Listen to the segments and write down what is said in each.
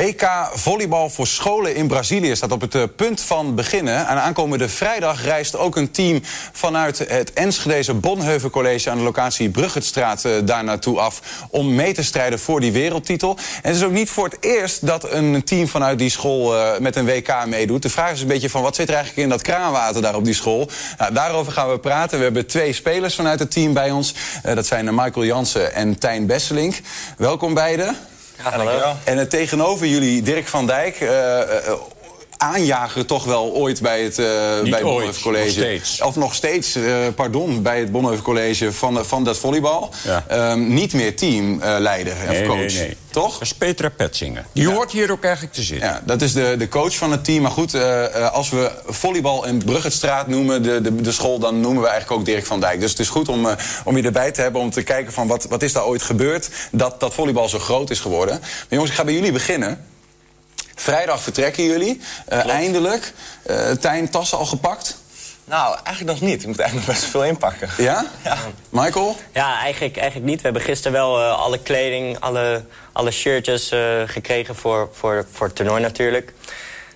WK volleybal voor scholen in Brazilië staat op het uh, punt van beginnen. En aankomende vrijdag reist ook een team vanuit het Enschedeze Bonheuven College aan de locatie Bruggetstraat uh, daar naartoe af om mee te strijden voor die wereldtitel. En het is ook niet voor het eerst dat een team vanuit die school uh, met een WK meedoet. De vraag is een beetje van wat zit er eigenlijk in dat kraanwater daar op die school? Nou, daarover gaan we praten. We hebben twee spelers vanuit het team bij ons. dat zijn Michael Jansen en Tijn Besselink. Welkom beiden. En uh, tegenover jullie Dirk van Dijk. Aanjager toch wel ooit bij het, uh, bij het College. Nog. Of nog steeds, uh, pardon, bij het Bonhoeffer College van, van dat volleybal. Ja. Um, niet meer teamleider uh, nee, of coach. Nee, nee. Toch? Dat is Petra Petsinger. Die ja. hoort hier ook eigenlijk te zitten. Ja, dat is de, de coach van het team. Maar goed, als we volleybal in Bruggetstraat noemen, de, de, de school... dan noemen we eigenlijk ook Dirk van Dijk. Dus het is goed om, om je erbij te hebben, om te kijken van wat, wat is daar ooit gebeurd... dat dat volleybal zo groot is geworden. Maar jongens, ik ga bij jullie beginnen. Vrijdag vertrekken jullie, uh, eindelijk. Uh, Tijn, tassen al gepakt? Nou, eigenlijk nog niet. Ik moet eigenlijk nog best veel inpakken. Ja? ja. Michael? Ja, eigenlijk, eigenlijk niet. We hebben gisteren wel uh, alle kleding, alle, alle shirtjes gekregen voor, voor, voor het toernooi natuurlijk.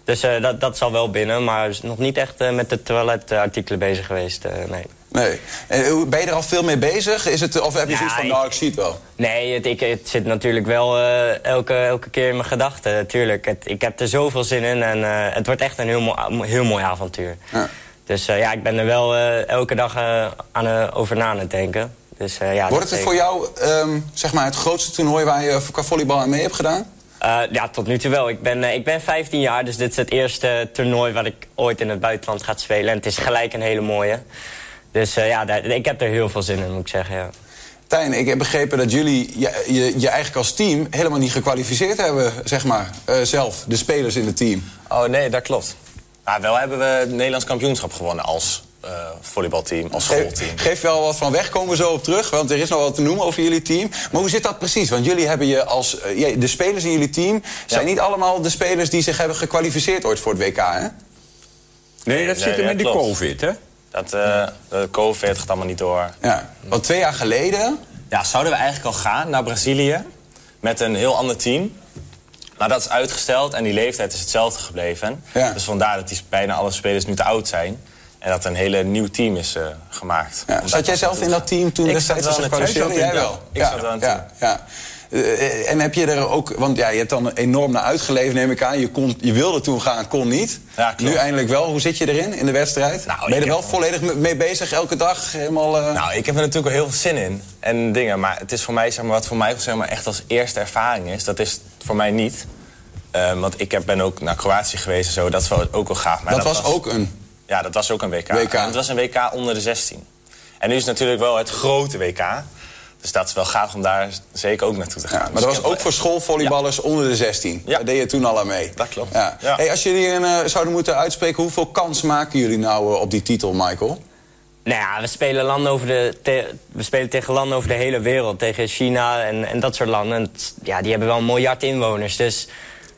Dus dat, dat is al wel binnen, maar nog niet echt met de toiletartikelen bezig geweest, nee. Nee. En ben je er al veel mee bezig? Is het, of heb je Ja, zoiets van, nou, ik zie het wel? Nee, het, ik, het zit natuurlijk wel eh, elke, elke keer in mijn gedachten, natuurlijk. Het, ik heb er zoveel zin in en eh, het wordt echt een heel, mooi- heel mooi avontuur. Ja. Dus eh, ja, ik ben er wel eh, elke dag eh, aan, eh, over na aan het denken. Dus, eh, ja, Wordt het voor jou ehm, zeg maar het grootste toernooi waar je qua volleybal aan mee hebt gedaan? Eh, ja, tot nu toe wel. Ik ben, eh, ik ben 15 jaar, dus dit is het eerste toernooi wat ik ooit in het buitenland ga spelen. En het is gelijk een hele mooie. Dus eh, ja, daar- ik heb er heel veel zin in, moet ik zeggen. Ja. Tijn, ik heb begrepen dat jullie je, je, je eigenlijk als team helemaal niet gekwalificeerd hebben, zeg maar, eh, zelf, de spelers in het team. Oh nee, dat klopt. Maar wel hebben we het Nederlands kampioenschap gewonnen als uh, volleybalteam, als schoolteam. Geef, geef wel wat van weg, komen we zo op terug, want er is nog wat te noemen over jullie team. Maar hoe zit dat precies? Want jullie hebben je als, de spelers in jullie team zijn Ja. niet allemaal de spelers die zich hebben gekwalificeerd ooit voor het WK, hè? Nee, dat Nee, zit hem ja, in de klopt. COVID, hè? Dat, eh, COVID gaat allemaal niet door. Ja. Want twee jaar geleden, Ja, zouden we eigenlijk al gaan naar Brazilië met een heel ander team. Maar dat is uitgesteld en die leeftijd is hetzelfde gebleven. Ja. Dus vandaar dat die bijna alle spelers nu te oud zijn. En dat een hele nieuw team is eh, gemaakt. ja, zat jij zelf in dat team toen Ik destijds wel in team. Jij wel? Ik zat wel in het ja, ja. Eh, En heb je er ook, want ja, je hebt dan enorm naar uitgeleefd, neem ik aan. Je, kon, je wilde toen gaan, kon niet. Ja, nu eindelijk wel. Hoe zit je erin in de wedstrijd? Nou, ben je er wel volledig me- mee bezig elke dag? Helemaal, eh, Nou, ik heb er natuurlijk wel heel veel zin in. En dingen. Maar het is voor mij, zeg maar, wat voor mij zeg maar, echt als eerste ervaring is, dat is voor mij niet. Ehm, want ik heb, ben ook naar Kroatië geweest en zo. Dat is wel, ook wel gaaf. Maar dat, was ook een... Ja, dat was ook een WK. WK. Het was een WK onder de 16. En nu is het natuurlijk wel het grote WK. Dus dat is wel gaaf om daar zeker ook naartoe te gaan. Ja, maar Dus dat ik was ook voor schoolvolleyballers onder de 16. Ja. Daar deed je toen al aan mee. Dat klopt. Ja. Ja. Hey, als jullie een, eh, zouden moeten uitspreken, hoeveel kans maken jullie nou eh, op die titel, Michael? Nou ja, we spelen, landen over de, te- we spelen tegen landen over de hele wereld. Tegen China en, en dat soort landen. En ja, die hebben wel een miljard inwoners. Dus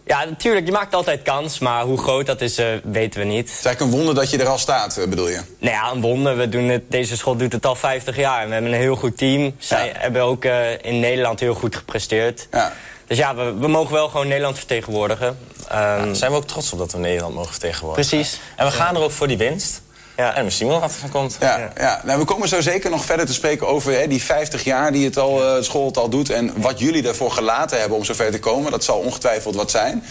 ja, natuurlijk, je maakt altijd kans. Maar hoe groot dat is, eh, weten we niet. Het is eigenlijk een wonder dat je er al staat, eh, bedoel je? Nou ja, een wonder. We doen het, deze school doet het al 50 jaar. En we hebben een heel goed team. Zij Ja. hebben ook eh, in Nederland heel goed gepresteerd. Ja. Dus ja, we, we mogen wel gewoon Nederland vertegenwoordigen. Ehm, Daar zijn we ook trots op dat we Nederland mogen vertegenwoordigen. Precies. En we gaan er ook voor die winst. Ja. En zien wel wat er van komt. Ja, ja. Nou, we komen zo zeker nog verder te spreken over hè, die 50 jaar die het al, eh, het school het al doet... en wat jullie daarvoor gelaten hebben om zover te komen. Dat zal ongetwijfeld wat zijn.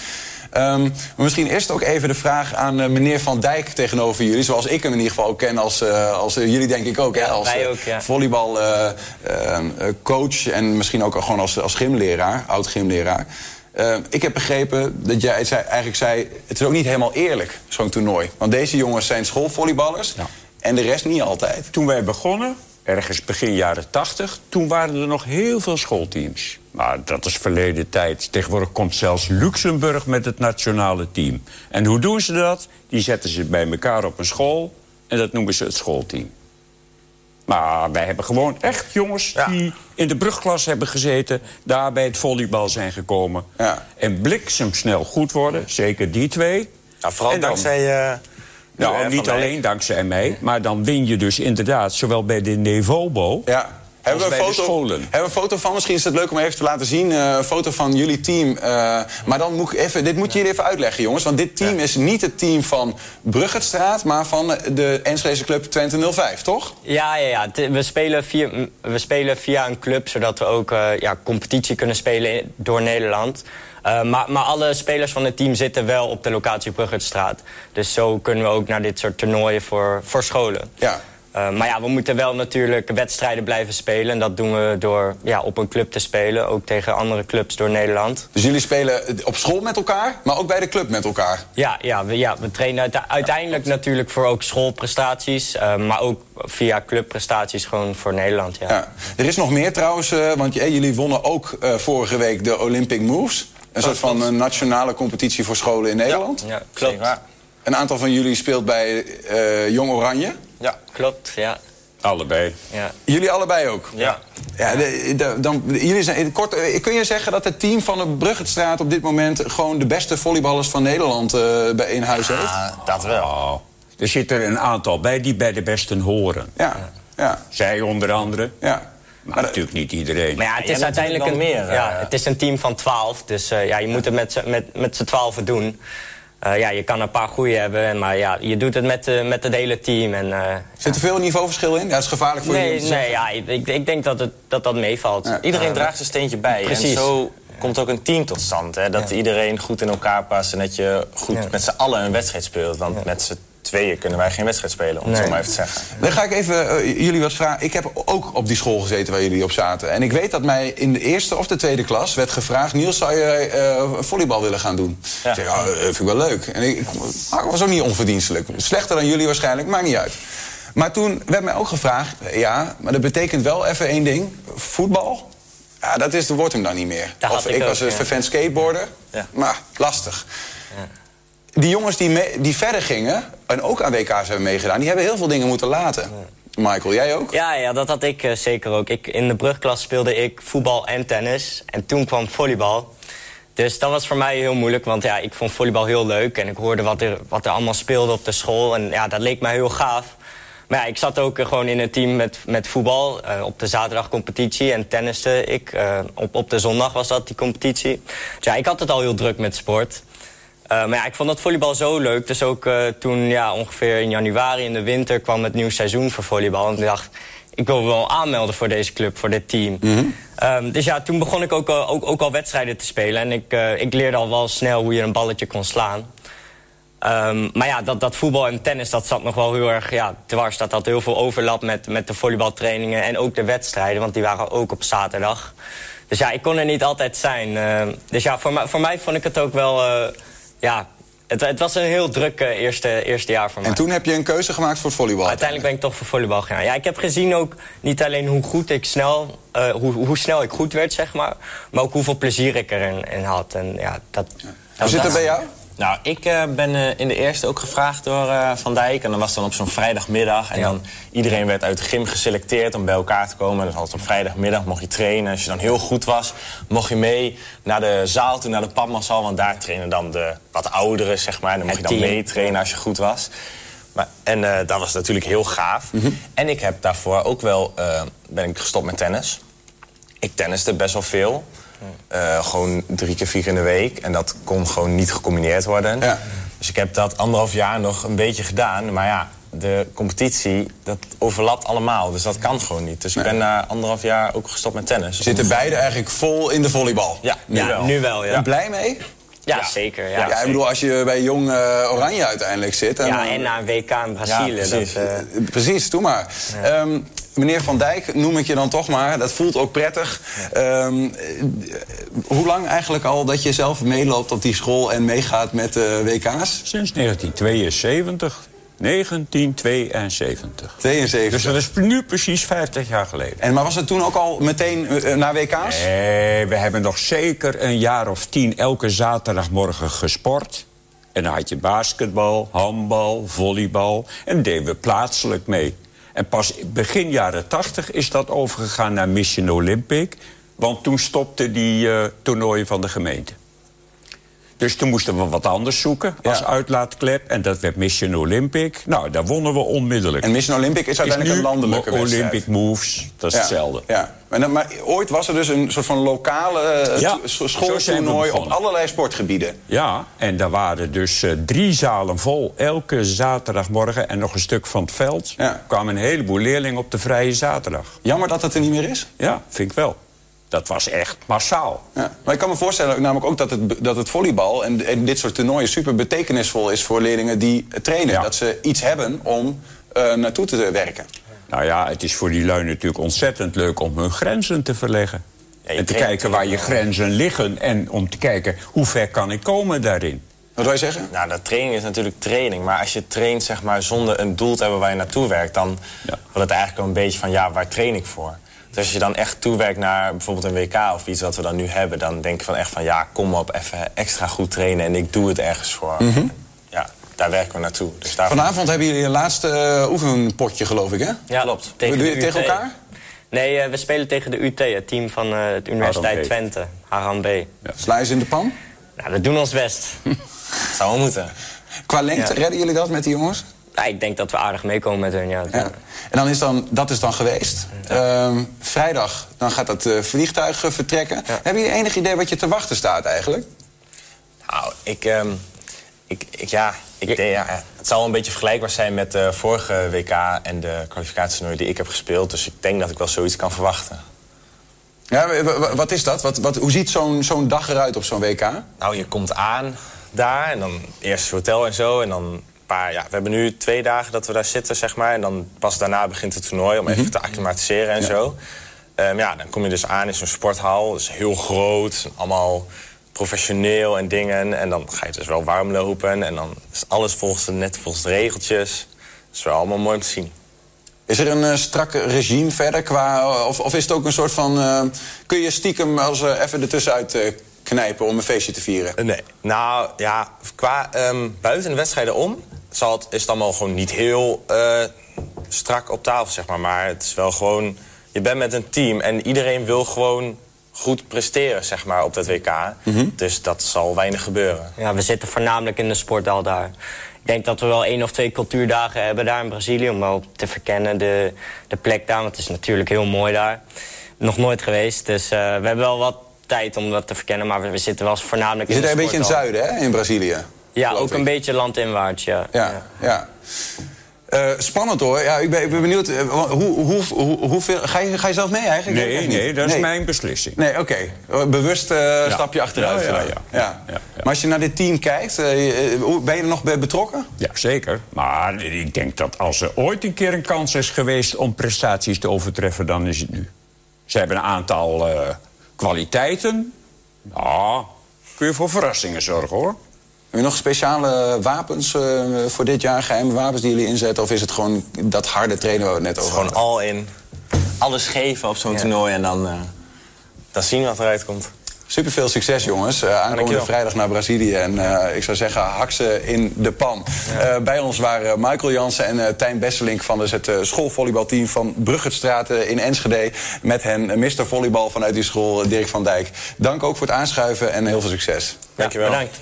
Ehm, maar misschien eerst ook even de vraag aan eh, meneer Van Dijk tegenover jullie. Zoals ik hem in ieder geval ook ken, als, eh, als jullie denk ik ook. hè, Ja, als wij eh, ook, ja. volleybalcoach en misschien ook gewoon als, als gymleraar, oud-gymleraar. Eh, ik heb begrepen dat jij zei, eigenlijk zei... het is ook niet helemaal eerlijk, zo'n toernooi. Want deze jongens zijn schoolvolleyballers Ja. en de rest niet altijd. Toen wij begonnen, ergens begin jaren 80, toen waren er nog heel veel schoolteams. Maar dat is verleden tijd. Tegenwoordig komt zelfs Luxemburg met het nationale team. En hoe doen ze dat? Die zetten ze bij elkaar op een school en dat noemen ze het schoolteam. Maar wij hebben gewoon echt jongens Ja. die in de brugklas hebben gezeten... daar bij het volleybal zijn gekomen. Ja. En bliksemsnel goed worden, zeker die twee. Nou, vooral dan- dankzij... eh, Nou, hè, niet alleen dankzij mij, maar dan win je dus inderdaad... zowel bij de Nevobo Ja. Hebben we, een foto, hebben we een foto van? Misschien is het leuk om even te laten zien. Eh, een foto van jullie team. Eh, maar dan moet ik even, dit moet jullie even uitleggen, jongens. Want dit team is niet het team van Bruggetstraat... maar van de Enschedeze club Twente 05, toch? Ja, ja, ja. We, spelen via, we spelen via een club, zodat we ook eh, ja, competitie kunnen spelen door Nederland. Eh, maar, maar alle spelers van het team zitten wel op de locatie Bruggetstraat. Dus zo kunnen we ook naar dit soort toernooien voor, voor scholen. Ja. Eh, maar ja, we moeten wel natuurlijk wedstrijden blijven spelen. En dat doen we door ja, op een club te spelen. Ook tegen andere clubs door Nederland. Dus jullie spelen op school met elkaar, maar ook bij de club met elkaar. Ja, ja, we, ja, we trainen uite- uiteindelijk natuurlijk voor ook schoolprestaties. eh, maar ook via clubprestaties gewoon voor Nederland. Ja. Ja. Er is nog meer trouwens, eh, want jullie wonnen ook eh, vorige week de Olympic Moves. Een soort van eh, nationale competitie voor scholen in Nederland. Ja, klopt. Een aantal van jullie speelt bij eh, Jong Oranje. Ja. Klopt, ja. Allebei. ja. Jullie allebei ook? Ja. Ja, de- de- dan, jullie zijn, kort, eh, kun je zeggen dat het team van de Bruggetstraat op dit moment... gewoon de beste volleyballers van Nederland eh, bij in huis heeft? Ah, dat wel. Oh, er zitten er een aantal bij die bij de besten horen. Ja, ja, Zij onder andere. ja. Maar natuurlijk niet iedereen. Maar ja, het is uiteindelijk een, meer, ja, eh, het is een team van 12. Dus eh, ja, je moet het met, z'n- met, met z'n 12 doen. Eh, ja, je kan een paar goede hebben, maar ja, je doet het met, eh, met het hele team. En, eh, Zit er veel niveauverschil in? Ja, dat is gevaarlijk voor nee, jullie om te nee zeggen. ja, ik, ik denk dat het, dat, dat meevalt. Ja. Iedereen draagt zijn steentje bij. Precies. En zo komt ook een team tot stand. Hè? Dat Ja. iedereen goed in elkaar past en dat je goed Ja. met z'n allen een wedstrijd speelt. Want met z'n tweeën kunnen wij geen wedstrijd spelen, om het zo maar even te zeggen. Dan ga ik even eh, jullie wat vragen. Ik heb ook op die school gezeten waar jullie op zaten. En ik weet dat mij in de eerste of de tweede klas werd gevraagd... Niels, zou je eh, volleybal willen gaan doen? Ja. Ik zeg, ja, dat vind ik wel leuk. En ik, ik was ook niet onverdienstelijk. Slechter dan jullie waarschijnlijk, maakt niet uit. Maar toen werd mij ook gevraagd... ja, maar dat betekent wel even één ding. Voetbal, ja, dat is, wordt hem dan niet meer. Dat had of ik ik ook, was een ja. vervent skateboarder. Ja. Maar lastig. Die jongens die, die verder gingen en ook aan WK's hebben meegedaan... die hebben heel veel dingen moeten laten. Michael, jij ook? Ja, ja, dat had ik eh, zeker ook. Ik, in de brugklas speelde ik voetbal en tennis. En toen kwam volleybal. Dus dat was voor mij heel moeilijk, want ja, ik vond volleybal heel leuk. En ik hoorde wat er, wat er allemaal speelde op de school. En ja, dat leek mij heel gaaf. Maar ja, ik zat ook eh, gewoon in een team met, met voetbal. eh, op de zaterdag competitie en tenniste ik. op, op de zondag was dat die competitie. Dus ja, ik had het al heel druk met sport. Eh, maar ja, ik vond dat volleybal zo leuk. Dus ook eh, toen ja, ongeveer in januari in de winter kwam het nieuw seizoen voor volleybal. En ik dacht, ik wil wel aanmelden voor deze club, voor dit team. Ehm, dus ja, toen begon ik ook, al- ook, ook al wedstrijden te spelen. En ik, eh, ik leerde al wel snel hoe je een balletje kon slaan. Ehm, maar ja, dat, dat voetbal en tennis, dat zat nog wel heel erg ja, dwars. Dat had heel veel overlap met, met de volleybaltrainingen en ook de wedstrijden. Want die waren ook op zaterdag. Dus ja, ik kon er niet altijd zijn. Ehm, dus ja, voor, mij- voor mij vond ik het ook wel... eh, ja, het, het was een heel druk eh, eerste, eerste jaar voor mij. En toen heb je een keuze gemaakt voor volleybal. Uiteindelijk ben ik toch voor volleybal gegaan. Ja, ik heb gezien ook niet alleen hoe goed ik snel, eh, hoe, hoe snel ik goed werd, zeg maar, maar ook hoeveel plezier ik erin in had. En ja, dat. Hoe zit het bij jou? Nou, ik eh, ben eh, in de eerste ook gevraagd door eh, Van Dijk. En dan was dan op zo'n vrijdagmiddag. En Ja. dan iedereen werd uit de gym geselecteerd om bij elkaar te komen. Dus altijd op vrijdagmiddag mocht je trainen. Als je dan heel goed was, mocht je mee naar de zaal toe, naar de padmassal. Want daar trainen dan de wat ouderen, zeg maar. En dan mocht je dan team. meetrainen als je goed was. Maar, en dat was natuurlijk heel gaaf. Mhm. En ik heb daarvoor ook wel, ben ik gestopt met tennis. Ik tenniste best wel veel. Eh, gewoon drie keer, vier keer in de week. En dat kon gewoon niet gecombineerd worden. Ja. Dus ik heb dat anderhalf jaar nog een beetje gedaan. Maar ja, de competitie, dat overlapt allemaal. Dus dat kan gewoon niet. Dus ik ben na anderhalf jaar ook gestopt met tennis. Zitten beide eigenlijk vol in de volleybal? Ja, nu ja, wel. nu wel, ja. Ben je blij mee? Ja, Ja. zeker. Ja. Ja, Ja, ik bedoel, als je bij Jong eh, Oranje uiteindelijk zit... En, en na een WK in Brazilië. Ja, precies. dat, eh, Eh, Precies, doe maar. Ehm, meneer Van Dijk, noem ik je dan toch maar. Dat voelt ook prettig. Ehm, eh, hoe lang eigenlijk al dat je zelf meeloopt op die school... en meegaat met de WK's? Sinds 1972. 1972. 72. Dus dat is nu precies 50 jaar geleden. En, maar was het toen ook al meteen eh, naar WK's? Nee, we hebben nog zeker een jaar of tien elke zaterdagmorgen gesport. En dan had je basketbal, handbal, volleybal. En deden we plaatselijk mee. En pas begin jaren 80 is dat overgegaan naar Mission Olympic. Want toen stopte die eh toernooien van de gemeente. Dus toen moesten we wat anders zoeken als Ja. uitlaatklep. En dat werd Mission Olympic. Nou, daar wonnen we onmiddellijk. En Mission Olympic is uiteindelijk een landelijke wedstrijd. Olympic Moves, dat is Ja, hetzelfde. Ja. Dan, maar ooit was er dus een soort van lokale eh, Ja, schooltoernooi op allerlei sportgebieden. Ja, en daar waren dus eh, drie zalen vol elke zaterdagmorgen... en nog een stuk van het veld. Ja. Kwamen een heleboel leerlingen op de vrije zaterdag. Jammer dat het er niet meer is. Ja, vind ik wel. Dat was echt massaal. Ja. Maar ik kan me voorstellen namelijk ook dat het, dat het volleybal en, en dit soort toernooien super betekenisvol is voor leerlingen die trainen. Ja. Dat ze iets hebben om eh, naartoe te werken. Nou ja, het is voor die lui natuurlijk ontzettend leuk om hun grenzen te verleggen. Ja, en te kijken waar je grenzen liggen. En om te kijken hoe ver kan ik komen daarin. Wat wil je zeggen? Nou, dat training is natuurlijk training. Maar als je traint zeg maar, zonder een doel te hebben waar je naartoe werkt... dan Ja. wordt het eigenlijk wel een beetje van, ja, waar train ik voor? Dus als je dan echt toewerkt naar bijvoorbeeld een WK of iets wat we dan nu hebben... dan denk je van echt van, ja, kom op, even extra goed trainen... en ik doe het ergens voor. Ja, daar werken we naartoe. Dus daarvan... Vanavond hebben jullie je laatste eh, oefenpotje, geloof ik, hè? Ja, Klopt. Tegen, Doe je het tegen elkaar? Nee, eh, we spelen tegen de UT, het team van eh de Universiteit. Twente, Haram B. Sla je ze in de pan? Nou, we doen ons best. zou wel moeten. Qua lengte, Ja. redden jullie dat met die jongens? Ja, ik denk dat we aardig meekomen met hun, ja. Ja. En dan is dan, dat is dan geweest. Ehm, vrijdag, dan gaat dat eh, vliegtuig vertrekken. Hebben jullie enig idee wat je te wachten staat eigenlijk? Nou, ik, ehm, ik, ik, ja, ik denk, ja, het zal een beetje vergelijkbaar zijn met de vorige WK en de kwalificatietoernooi die ik heb gespeeld. Dus ik denk dat ik wel zoiets kan verwachten. Ja, wat is dat? Wat, wat, hoe ziet zo'n zo'n dag eruit op zo'n WK? Nou, je komt aan daar en dan eerst het hotel en zo. En dan een paar, ja, we hebben nu twee dagen dat we daar zitten, zeg maar. En dan pas daarna begint het toernooi om even te acclimatiseren en zo. Ehm, ja, dan kom je dus aan in zo'n sporthal. Dat is heel groot, allemaal professioneel en dingen. En dan ga je dus wel warm lopen. En dan is alles volgens de, net volgens de regeltjes. Dat is wel allemaal mooi om te zien. Is er een eh, strak regime verder qua... Of, of is het ook een soort van... eh, kun je stiekem als eh, even ertussenuit knijpen om een feestje te vieren? Nee. Nou ja, qua ehm, buiten de wedstrijden om zal het, is het allemaal gewoon niet heel strak op tafel, zeg maar. Maar het is wel gewoon, je bent met een team en iedereen wil gewoon goed presteren, zeg maar, op dat WK. Dus dat zal weinig gebeuren. Ja, we zitten voornamelijk in de sporthal daar. Ik denk dat we wel één of twee cultuurdagen hebben daar in Brazilië... om wel te verkennen de, de plek daar, want het is natuurlijk heel mooi daar. Nog nooit geweest, dus eh, we hebben wel wat tijd om dat te verkennen... maar we, we zitten wel voornamelijk Je in zit de een beetje in het zuiden, hè, in Brazilië? Ja, ook ik. een beetje landinwaarts, ja. Ja, ja. Eh, spannend hoor. Ja, ik, ben, ik ben benieuwd. eh, hoe, hoe, hoe, hoeveel, ga, je, ga je zelf mee eigenlijk? Nee, niet? nee, dat is Nee. mijn beslissing. Nee, oké. Ja. Bewust uh, stapje achteruit. Ja, ja, ja. Maar als je naar dit team kijkt, ben je er nog bij betrokken? Ja, zeker. Maar ik denk dat als er ooit een keer een kans is geweest om prestaties te overtreffen, dan is het nu. Ze hebben een aantal kwaliteiten. Nou, kun je voor verrassingen zorgen hoor. Heb je nog speciale wapens eh, voor dit jaar? Geheime wapens die jullie inzetten? Of is het gewoon dat harde trainen waar we het net Het over gewoon hadden? al in. Alles geven op zo'n toernooi en dan, eh, dan zien we wat eruit komt. Super veel succes, jongens. Eh, aankomende vrijdag naar Brazilië. En eh, ik zou zeggen, hak ze in de pan. Eh, bij ons waren Michael Jansen en Tijn Besselink van dus het eh, schoolvolleybalteam van Bruggetstraat in Enschede. Met hen Mr. Volleybal vanuit die school, Dirk van Dijk. Dank ook voor het aanschuiven en heel veel succes. Dankjewel. Bedankt.